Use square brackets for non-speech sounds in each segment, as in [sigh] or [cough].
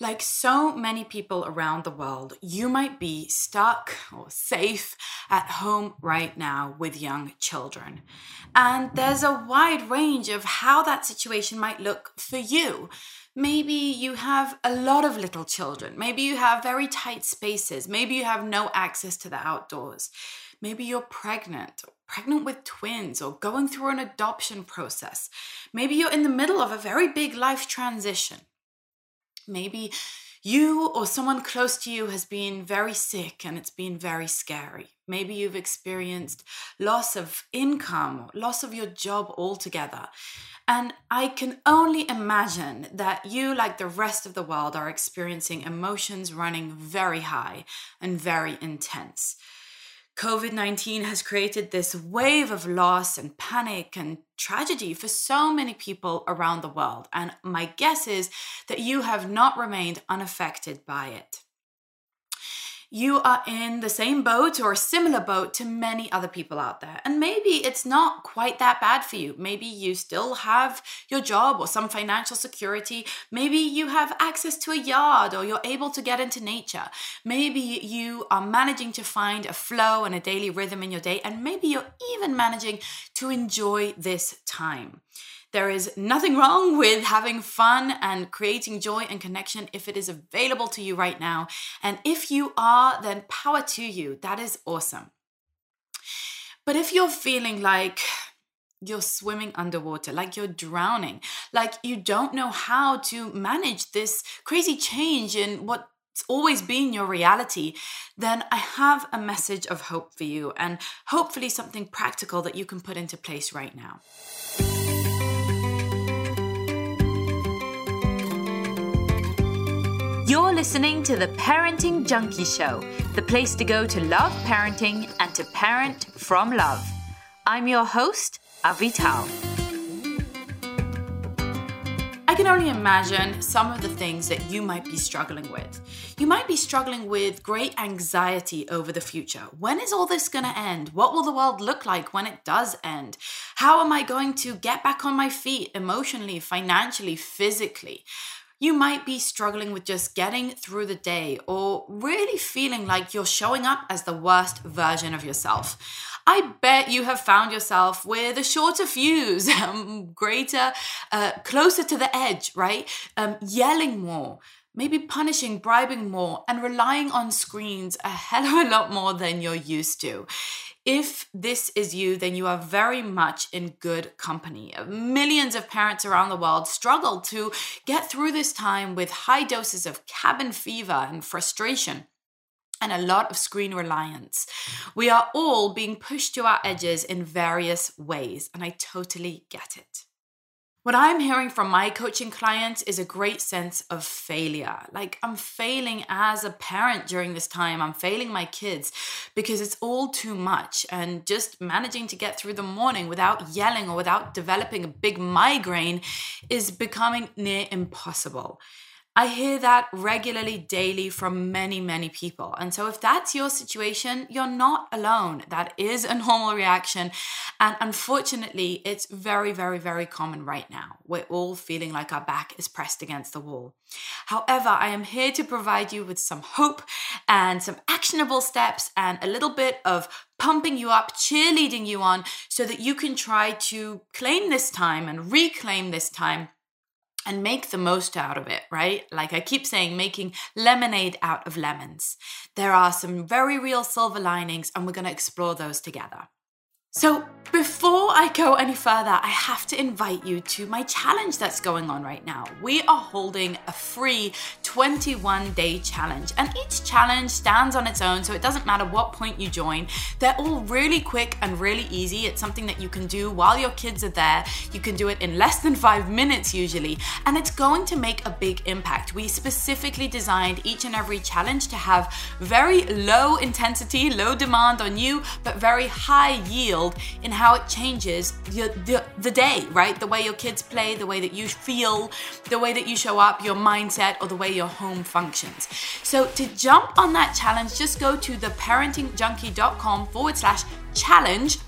Like so many people around the world, you might be stuck or safe at home right now with young children. And there's a wide range of how that situation might look for you. Maybe you have a lot of little children. Maybe you have very tight spaces. Maybe you have no access to the outdoors. Maybe you're pregnant, pregnant with twins, or going through an adoption process. Maybe you're in the middle of a very big life transition. Maybe you or someone close to you has been very sick and it's been very scary. Maybe you've experienced loss of income, loss of your job altogether. And I can only imagine that you, like the rest of the world, are experiencing emotions running very high and very intense. COVID 19 has created this wave of loss and panic and tragedy for so many people around the world. And my guess is that you have not remained unaffected by it you are in the same boat or a similar boat to many other people out there. And maybe it's not quite that bad for you. Maybe you still have your job or some financial security. Maybe you have access to a yard or you're able to get into nature. Maybe you are managing to find a flow and a daily rhythm in your day. And maybe you're even managing to enjoy this time. There is nothing wrong with having fun and creating joy and connection if it is available to you right now. And if you are, then power to you. That is awesome. But if you're feeling like you're swimming underwater, like you're drowning, like you don't know how to manage this crazy change in what it's always been your reality, then I have a message of hope for you and hopefully something practical that you can put into place right now. You're listening to the Parenting Junkie Show, the place to go to love parenting and to parent from love. I'm your host, Avital. I can only imagine some of the things that you might be struggling with. You might be struggling with great anxiety over the future. When is all this going to end? What will the world look like when it does end? How am I going to get back on my feet emotionally, financially, physically? You might be struggling with just getting through the day or really feeling like you're showing up as the worst version of yourself. I bet you have found yourself with a shorter fuse, [laughs] um, greater, uh, closer to the edge, right? Um, yelling more, maybe punishing, bribing more, and relying on screens a hell of a lot more than you're used to. If this is you, then you are very much in good company. Millions of parents around the world struggle to get through this time with high doses of cabin fever and frustration and a lot of screen reliance. We are all being pushed to our edges in various ways, and I totally get it. What I'm hearing from my coaching clients is a great sense of failure. Like, I'm failing as a parent during this time. I'm failing my kids because it's all too much. And just managing to get through the morning without yelling or without developing a big migraine is becoming near impossible. I hear that regularly, daily from many, many people. And so, if that's your situation, you're not alone. That is a [laughs] normal reaction. And unfortunately, it's very, very, very common right now. We're all feeling like our back is pressed against the wall. However, I am here to provide you with some hope and some actionable steps and a little bit of pumping you up, cheerleading you on, so that you can try to claim this time and reclaim this time and make the most out of it, right? Like I keep saying, making lemonade out of lemons. There are some very real silver linings, and we're going to explore those together. So, before I go any further, I have to invite you to my challenge that's going on right now. We are holding a free 21 day challenge, and each challenge stands on its own, so it doesn't matter what point you join. They're all really quick and really easy. It's something that you can do while your kids are there. You can do it in less than five minutes usually, and it's going to make a big impact. We specifically designed each and every challenge to have very low intensity, low demand on you, but very high yield in how it changes the, the, the day, right? The way your kids play, the way that you feel, the way that you show up, your mindset, or the way your home functions. So to jump on that challenge, just go to theparentingjunkie.com forward slash challenge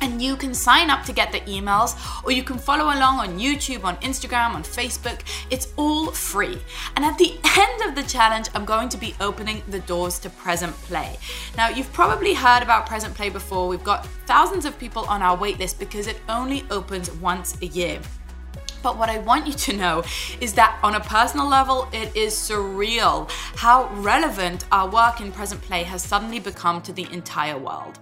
and you can sign up to get the emails or you can follow along on YouTube, on Instagram, on Facebook. It's all free. And at the [laughs] end of the challenge, I'm going to be opening the doors to Present Play. Now, you've probably heard about Present Play before. We've got thousands of people on our waitlist because it only opens once a year. But what I want you to know is that on a personal level, it is surreal how relevant our work in present play has suddenly become to the entire world.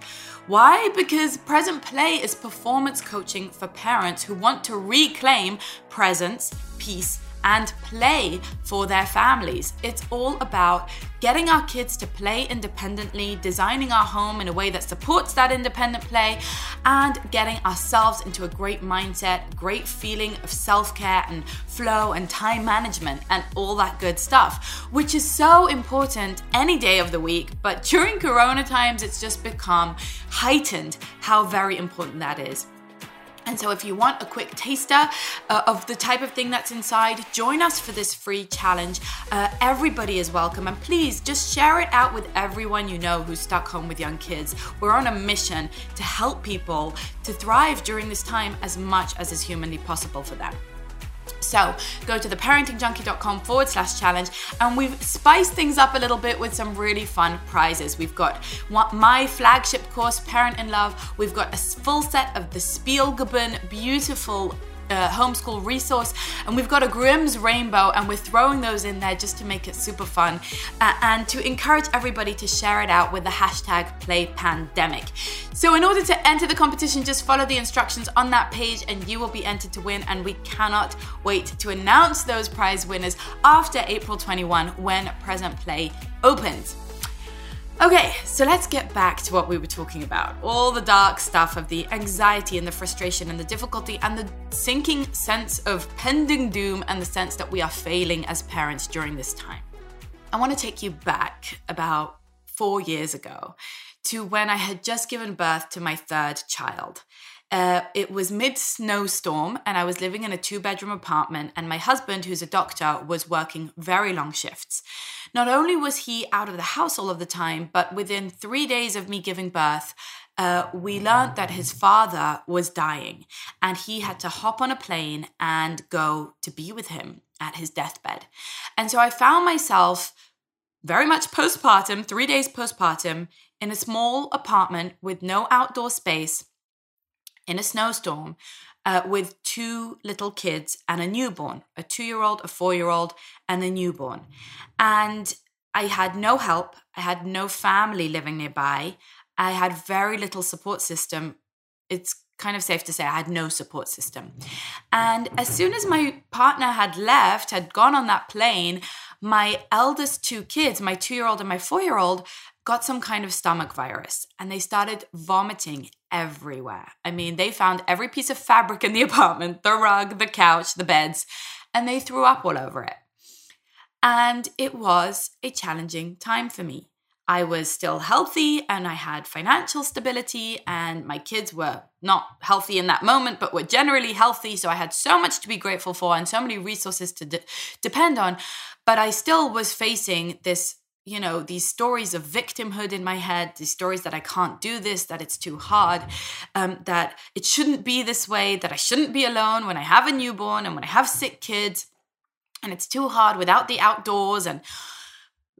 Why? Because present play is performance coaching for parents who want to reclaim presence, peace, and play for their families. It's all about getting our kids to play independently, designing our home in a way that supports that independent play, and getting ourselves into a great mindset, great feeling of self care and flow and time management and all that good stuff, which is so important any day of the week. But during Corona times, it's just become heightened how very important that is. And so, if you want a quick taster uh, of the type of thing that's inside, join us for this free challenge. Uh, everybody is welcome, and please just share it out with everyone you know who's stuck home with young kids. We're on a mission to help people to thrive during this time as much as is humanly possible for them. So go to theparentingjunkie.com forward slash challenge and we've spiced things up a little bit with some really fun prizes. We've got my flagship course, Parent in Love. We've got a full set of the Spielgaben beautiful uh, homeschool resource. And we've got a Grimm's Rainbow, and we're throwing those in there just to make it super fun uh, and to encourage everybody to share it out with the hashtag PlayPandemic. So, in order to enter the competition, just follow the instructions on that page, and you will be entered to win. And we cannot wait to announce those prize winners after April 21 when Present Play opens. Okay, so let's get back to what we were talking about. All the dark stuff of the anxiety and the frustration and the difficulty and the sinking sense of pending doom and the sense that we are failing as parents during this time. I want to take you back about four years ago to when I had just given birth to my third child. Uh, it was mid snowstorm, and I was living in a two bedroom apartment, and my husband, who's a doctor, was working very long shifts. Not only was he out of the house all of the time, but within three days of me giving birth, uh, we learned that his father was dying, and he had to hop on a plane and go to be with him at his deathbed. And so I found myself very much postpartum, three days postpartum, in a small apartment with no outdoor space in a snowstorm uh, with two little kids and a newborn, a two year old, a four year old, and a newborn. And I had no help. I had no family living nearby. I had very little support system. It's kind of safe to say I had no support system. And as soon as my partner had left, had gone on that plane, my eldest two kids, my two year old and my four year old, got some kind of stomach virus and they started vomiting everywhere. I mean, they found every piece of fabric in the [laughs] apartment the rug, the couch, the beds and they threw up all over it. And it was a challenging time for me. I was still healthy and I had financial stability, and my kids were not healthy in that moment, but were generally healthy. So I had so much to be grateful for and so many resources to de- depend on. But I still was facing this you know, these stories of victimhood in my head, these stories that I can't do this, that it's too hard, um, that it shouldn't be this way, that I shouldn't be alone when I have a newborn and when I have sick kids, and it's too hard without the outdoors and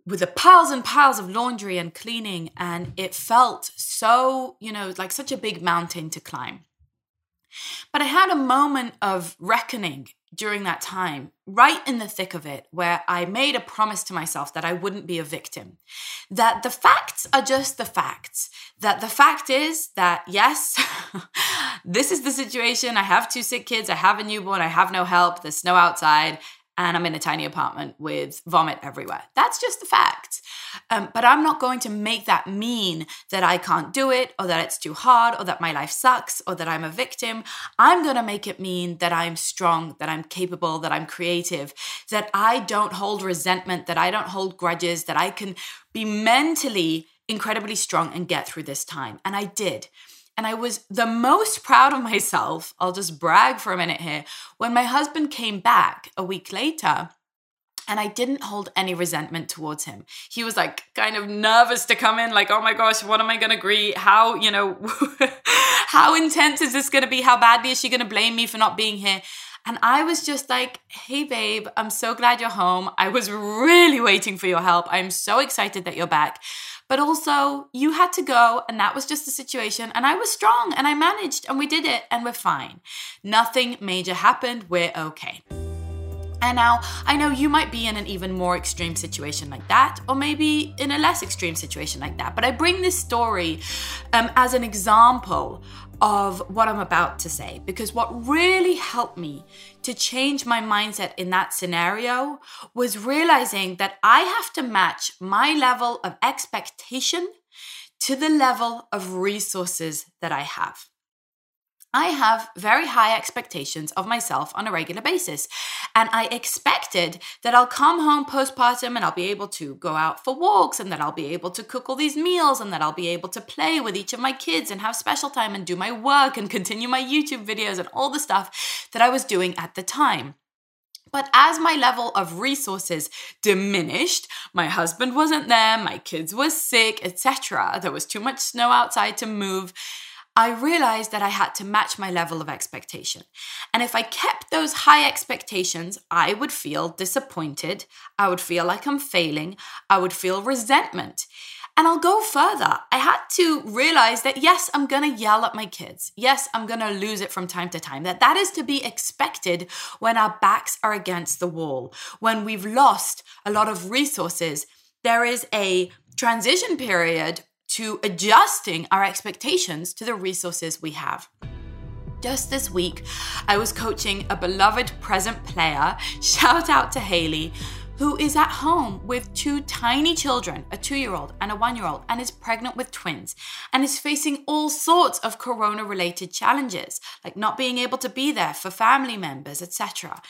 with the piles and piles of laundry and cleaning. And it felt so, you know, like such a big mountain to climb. But I had a moment of reckoning during that time, right in the thick of it, where I made a promise to myself that I wouldn't be a victim. That the facts are just the facts. That the fact is that, yes, [laughs] this is the situation. I have two sick kids, I have a newborn, I have no help, there's snow outside, and I'm in a tiny apartment with vomit everywhere. That's just the fact. Um, but I'm not going to make that mean that I can't do it or that it's too hard or that my life sucks or that I'm a victim. I'm going to make it mean that I'm strong, that I'm capable, that I'm creative, that I don't hold resentment, that I don't hold grudges, that I can be mentally incredibly strong and get through this time. And I did. And I was the most proud of myself. I'll just brag for a minute here. When my husband came back a week later, and I didn't hold any resentment towards him. He was like kind of nervous to come in, like, oh my gosh, what am I to greet? How, you know, [laughs] How intense is this to be? How badly is she to blame me for not being here? And I was just like, hey, babe, I'm so glad you're home. I was really waiting for your help. I'm so excited that you're back. But also, you had to go, and that was just the situation. And I was strong, and I managed, and we did it, and we're fine. Nothing major happened. We're okay. And now I know you might be in an even more extreme situation like that, or maybe in a less extreme situation like that. But I bring this story um, as an example of what I'm about to say because what really helped me to change my mindset in that scenario was realizing that I have to match my level of expectation to the level of resources that I have. I have very high expectations of myself on a regular basis. And I expected that I'll come home postpartum and I'll be able to go out for walks and that I'll be able to cook all these meals and that I'll be able to play with each of my kids and have special time and do my work and [laughs] continue my YouTube videos and all the stuff that I was doing at the time. But as my level of resources diminished, my husband wasn't there, my kids were sick, etc. There was too much snow outside to move. I realized that I had to match my level of expectation. And if I kept those high expectations, I would feel disappointed. I would feel like I'm failing. I would feel resentment. And I'll go further. I had to realize that yes, I'm going to yell at my kids. Yes, I'm going to lose it from time to time. That that is to be expected when our backs are against the wall. When we've lost a lot of resources, there is a transition period to adjusting our expectations to the resources we have. Just this week, I was coaching a beloved present player. [laughs] Shout out to Haley who is at home with two tiny children, a two year old and a one year old, and is pregnant with twins, and is facing all sorts of corona related challenges, like not being able to be there for family members, etc.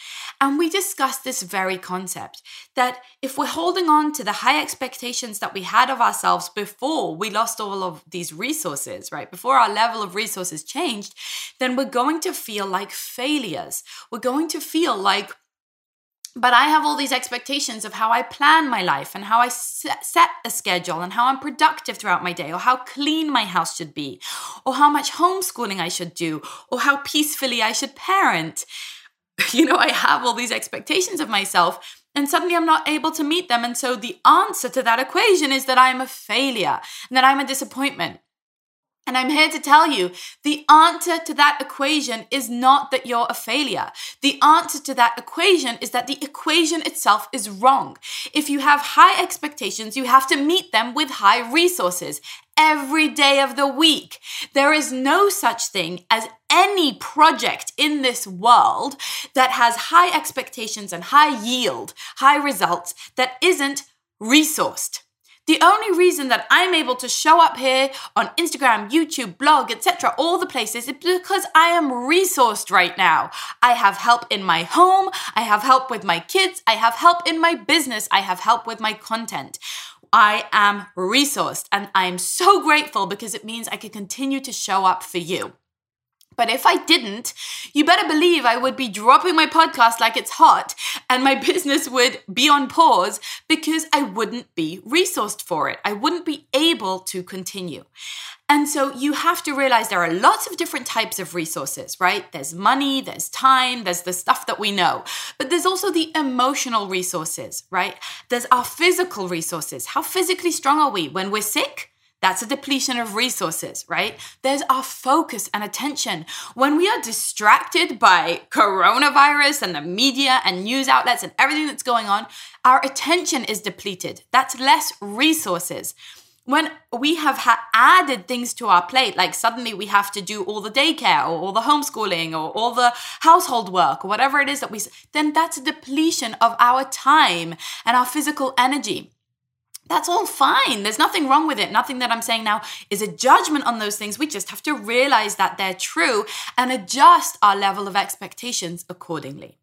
And we discussed this very concept that if we're holding on to the high expectations that we had of ourselves before we lost all of these resources, right, before our level of resources changed, then we're going to feel like failures. We're going to feel like but I have all these expectations of how I plan my life and how I set a schedule and how I'm productive throughout my day, or how clean my house should be, or how much homeschooling I should do, or how peacefully I should parent. [laughs] You know, I have all these expectations of myself, and suddenly I'm not able to meet them. And so the answer to that equation is that I'm a failure and that I'm a disappointment. And I'm here to tell you the answer to that equation is not that you're a failure. The answer to that equation is that the equation itself is wrong. If you have high expectations, you have to meet them with high resources every day of the week. There is no such thing as any project in this world that has high expectations and high yield, high results that isn't resourced. The only reason that I'm able to show up here on Instagram, YouTube, blog, etc., all the places is because I am resourced right now. I have help in my home, I have help with my kids, I have help in my business, I have help with my content. I am resourced and I am so grateful because it means I can continue to show up for you. But if I didn't, you better believe I would be dropping my podcast like it's hot and my [laughs] business would be on pause because I wouldn't be resourced for it. I wouldn't be able to continue. And so you have to realize there are lots of different types of resources, right? There's money, there's time, there's the stuff that we know, but there's also the emotional resources, right? There's our physical resources. How physically strong are we when we're sick? That's a depletion of resources, right? There's our focus and attention. When we are distracted by coronavirus and the media and news outlets and everything that's going on, our attention is depleted. That's less resources. When we have ha- added things to our plate, like suddenly we have to do all the daycare or all the homeschooling or all the household work or whatever it is that we, then that's a depletion of our time and our physical energy. That's all fine. There's nothing wrong with it. Nothing that I'm saying now is a judgment on those things. We just have to realize that they're true and adjust our level of expectations accordingly.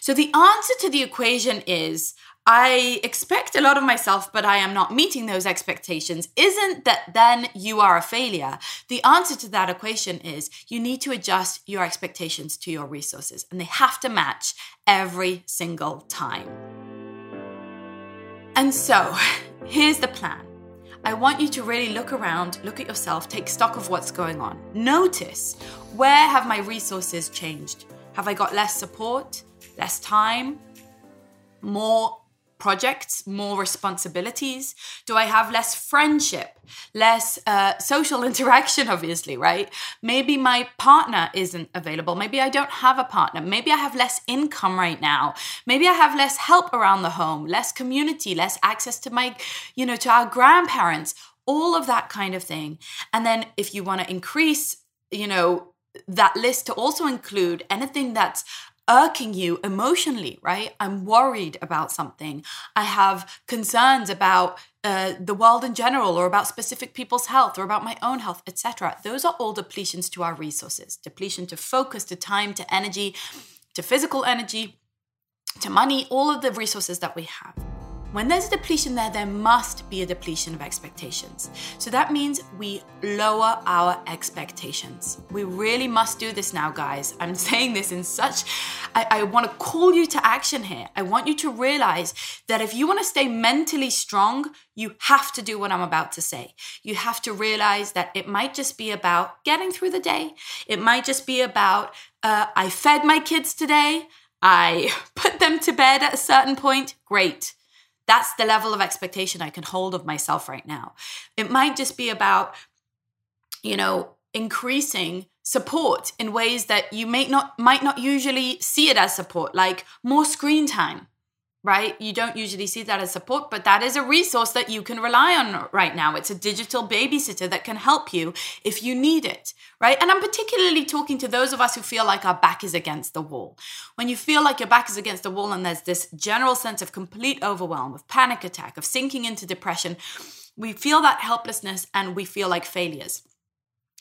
So the answer to the equation is I expect a lot of myself, but I am not meeting those expectations. Isn't that then you are a failure? The answer to that equation is you need to adjust your expectations to your resources, and they have to match every single time. And so, Here's the plan I want you to really look around, look at yourself, take stock of what's going on. Notice where have my resources changed? Have I got less support, less time, more projects, more responsibilities? Do I have less friendship, less uh, social [laughs] interaction, obviously, right? Maybe my partner isn't available. Maybe I don't have a partner. Maybe I have less income right now. Maybe I have less help around the home, less community, less access to my, you know, to our grandparents, all of that kind of thing. And then if you want to increase, you know, that list to also include anything that's irking you emotionally, right? I'm worried about something. I have concerns about uh, the world in general or about specific people's health or about my own health, etc. Those are all depletions to our resources. Depletion to focus, to time, to energy, to physical energy, to money, all of the resources that we have. When there's a depletion there, there must be a depletion of expectations. So that means we lower our expectations. We really must do this now, guys. I'm [laughs] saying this in such, I, I want to call you to action here. I want you to realize that if you want to stay mentally strong, you have to do what I'm about to say. You have to realize that it might just be about getting through the day. It might just be about, uh, I fed my kids today. I [laughs] put them to bed at a certain point. Great. That's the level of expectation I can hold of myself right now. It might just be about, you know, increasing support in ways that you may not might not usually see it as support, like more screen time right? You don't usually see that as support, but that is a resource that you can rely on right now. It's a digital babysitter that can help you if you need it, right? And I'm particularly talking to those of us who feel like our back is against the wall. When you feel like your back is against the wall and there's this general sense of complete overwhelm, of panic attack, of sinking into depression, we feel that helplessness and we feel like failures.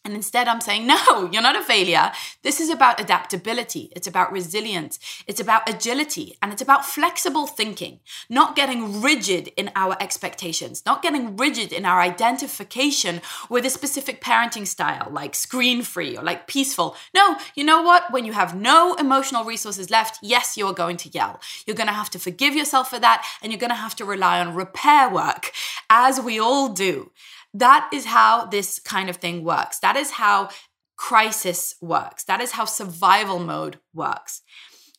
And instead, I'm saying, no, you're not a failure. This is about adaptability. It's about resilience. It's about agility. And it's about flexible thinking, not getting rigid in our expectations, not getting rigid in our identification with a specific parenting style, like screen free or like peaceful. No, you know what? When you have no emotional resources left, yes, you are going to yell. You're going to have to forgive yourself for that. And you're going to have to rely on repair work, as we all do. That is how this kind of thing works. That is how crisis works. That is how survival mode works.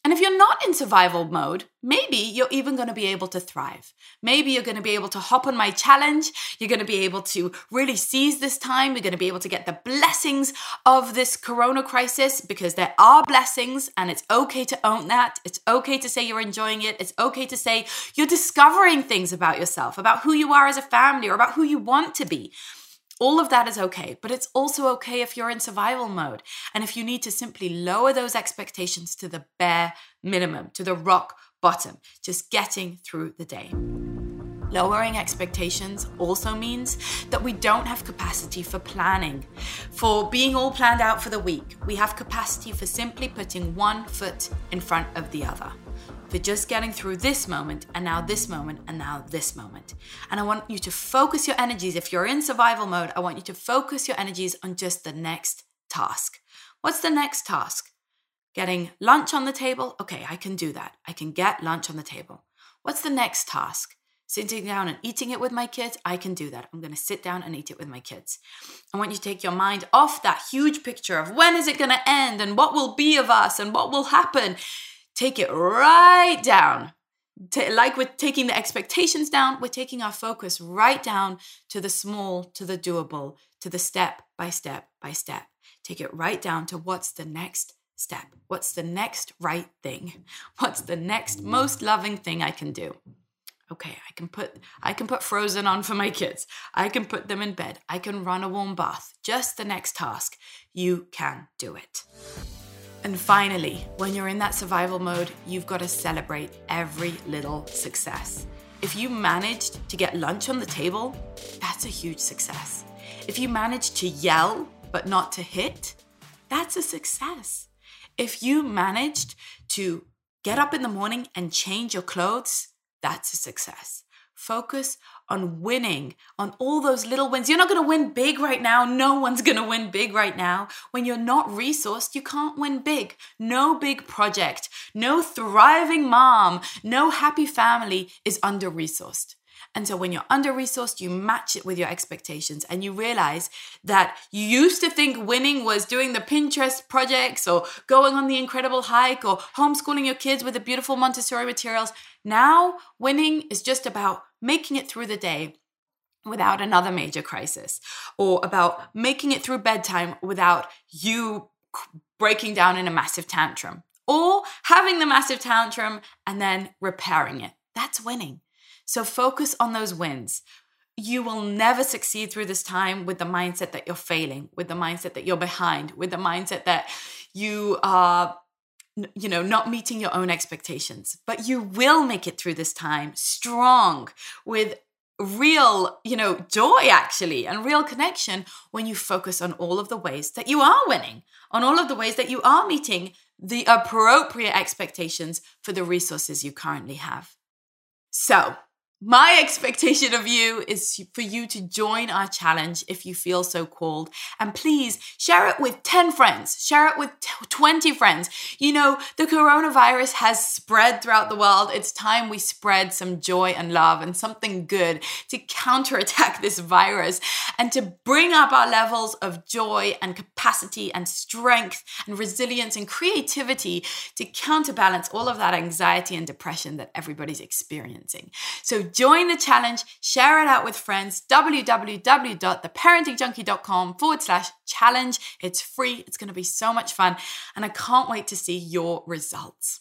And if you're not in survival mode, maybe you're even going to be able to thrive. Maybe you're going to be able to hop on my challenge. You're going to be able to really seize this time. You're going to be able to get the blessings of this corona crisis because there are blessings and it's okay to own that. It's okay to say you're enjoying it. It's okay to say you're discovering things about yourself, about who you are as a family or about who you want to be. All of that is okay, but it's also okay if you're in survival mode and if you need to simply lower those expectations to the bare minimum, to the rock bottom, just getting through the day. Lowering expectations also means that we don't have capacity for planning, for being all planned out for the week. We have capacity for simply putting one foot in front of the other for just getting through this moment and now this moment and now this moment. And I want you to focus your energies. If you're in survival mode, I want you to focus your energies on just the next task. What's the next task? Getting lunch on the table? Okay, I can do that. I can get lunch on the table. What's the next task? Sitting down and eating it with my kids? I can do that. I'm going to sit down and eat it with my kids. I want you to take your mind off that huge picture of when is it going to end and what will be of us and what will happen take it right down. like with taking the expectations down, we're taking our focus right down to the small, to the doable, to the step by step by step. Take it right down to what's the next step? What's the next right thing? [laughs] What's the next most loving thing I can do? Okay, I can put I can put frozen on for my kids. I can put them in bed. I can run a warm bath. Just the next task. You can do it. And finally, when you're in that survival mode, you've got to celebrate every little success. If you managed to get lunch on the table, that's a huge success. If you managed to yell but not to hit, that's a success. If you managed to get up in the morning and change your clothes, that's a success. Focus on winning, on all those little wins. You're not going to win big right now. No one's going to win big right now. When you're not resourced, you can't win big. No big project, no thriving mom, no happy family is under resourced. And so when you're under resourced, you match it with your expectations and you realize that you used to think winning was doing the Pinterest projects or going on the incredible hike or homeschooling your kids with the beautiful Montessori materials. Now, winning is just about making it through the day without another major crisis or about making it through bedtime without you breaking down in a massive tantrum or having the massive tantrum and then repairing it. That's winning. So focus on those wins. You will never succeed through this time with the mindset that you're failing, with the mindset that you're behind, with the mindset that you are you know not meeting your own expectations but you will make it through this time strong with real you know joy actually and real connection when you focus on all of the ways that you are winning on all of the ways that you are meeting the appropriate expectations for the resources you currently have so my expectation of you is for you to join our challenge if you feel so called. And please share it with 10 friends, share it with 20 friends. You know, the coronavirus has spread throughout the world. It's time we spread some joy and love and something good to counterattack [laughs] this virus and to bring up our levels of joy and capacity and strength and resilience and creativity to counterbalance all of that anxiety and depression that everybody's experiencing. So join the challenge, share it out with friends. www.theparentingjunkie.com forward slash challenge. It's free, it's going to be so much fun, and I can't wait to see your results.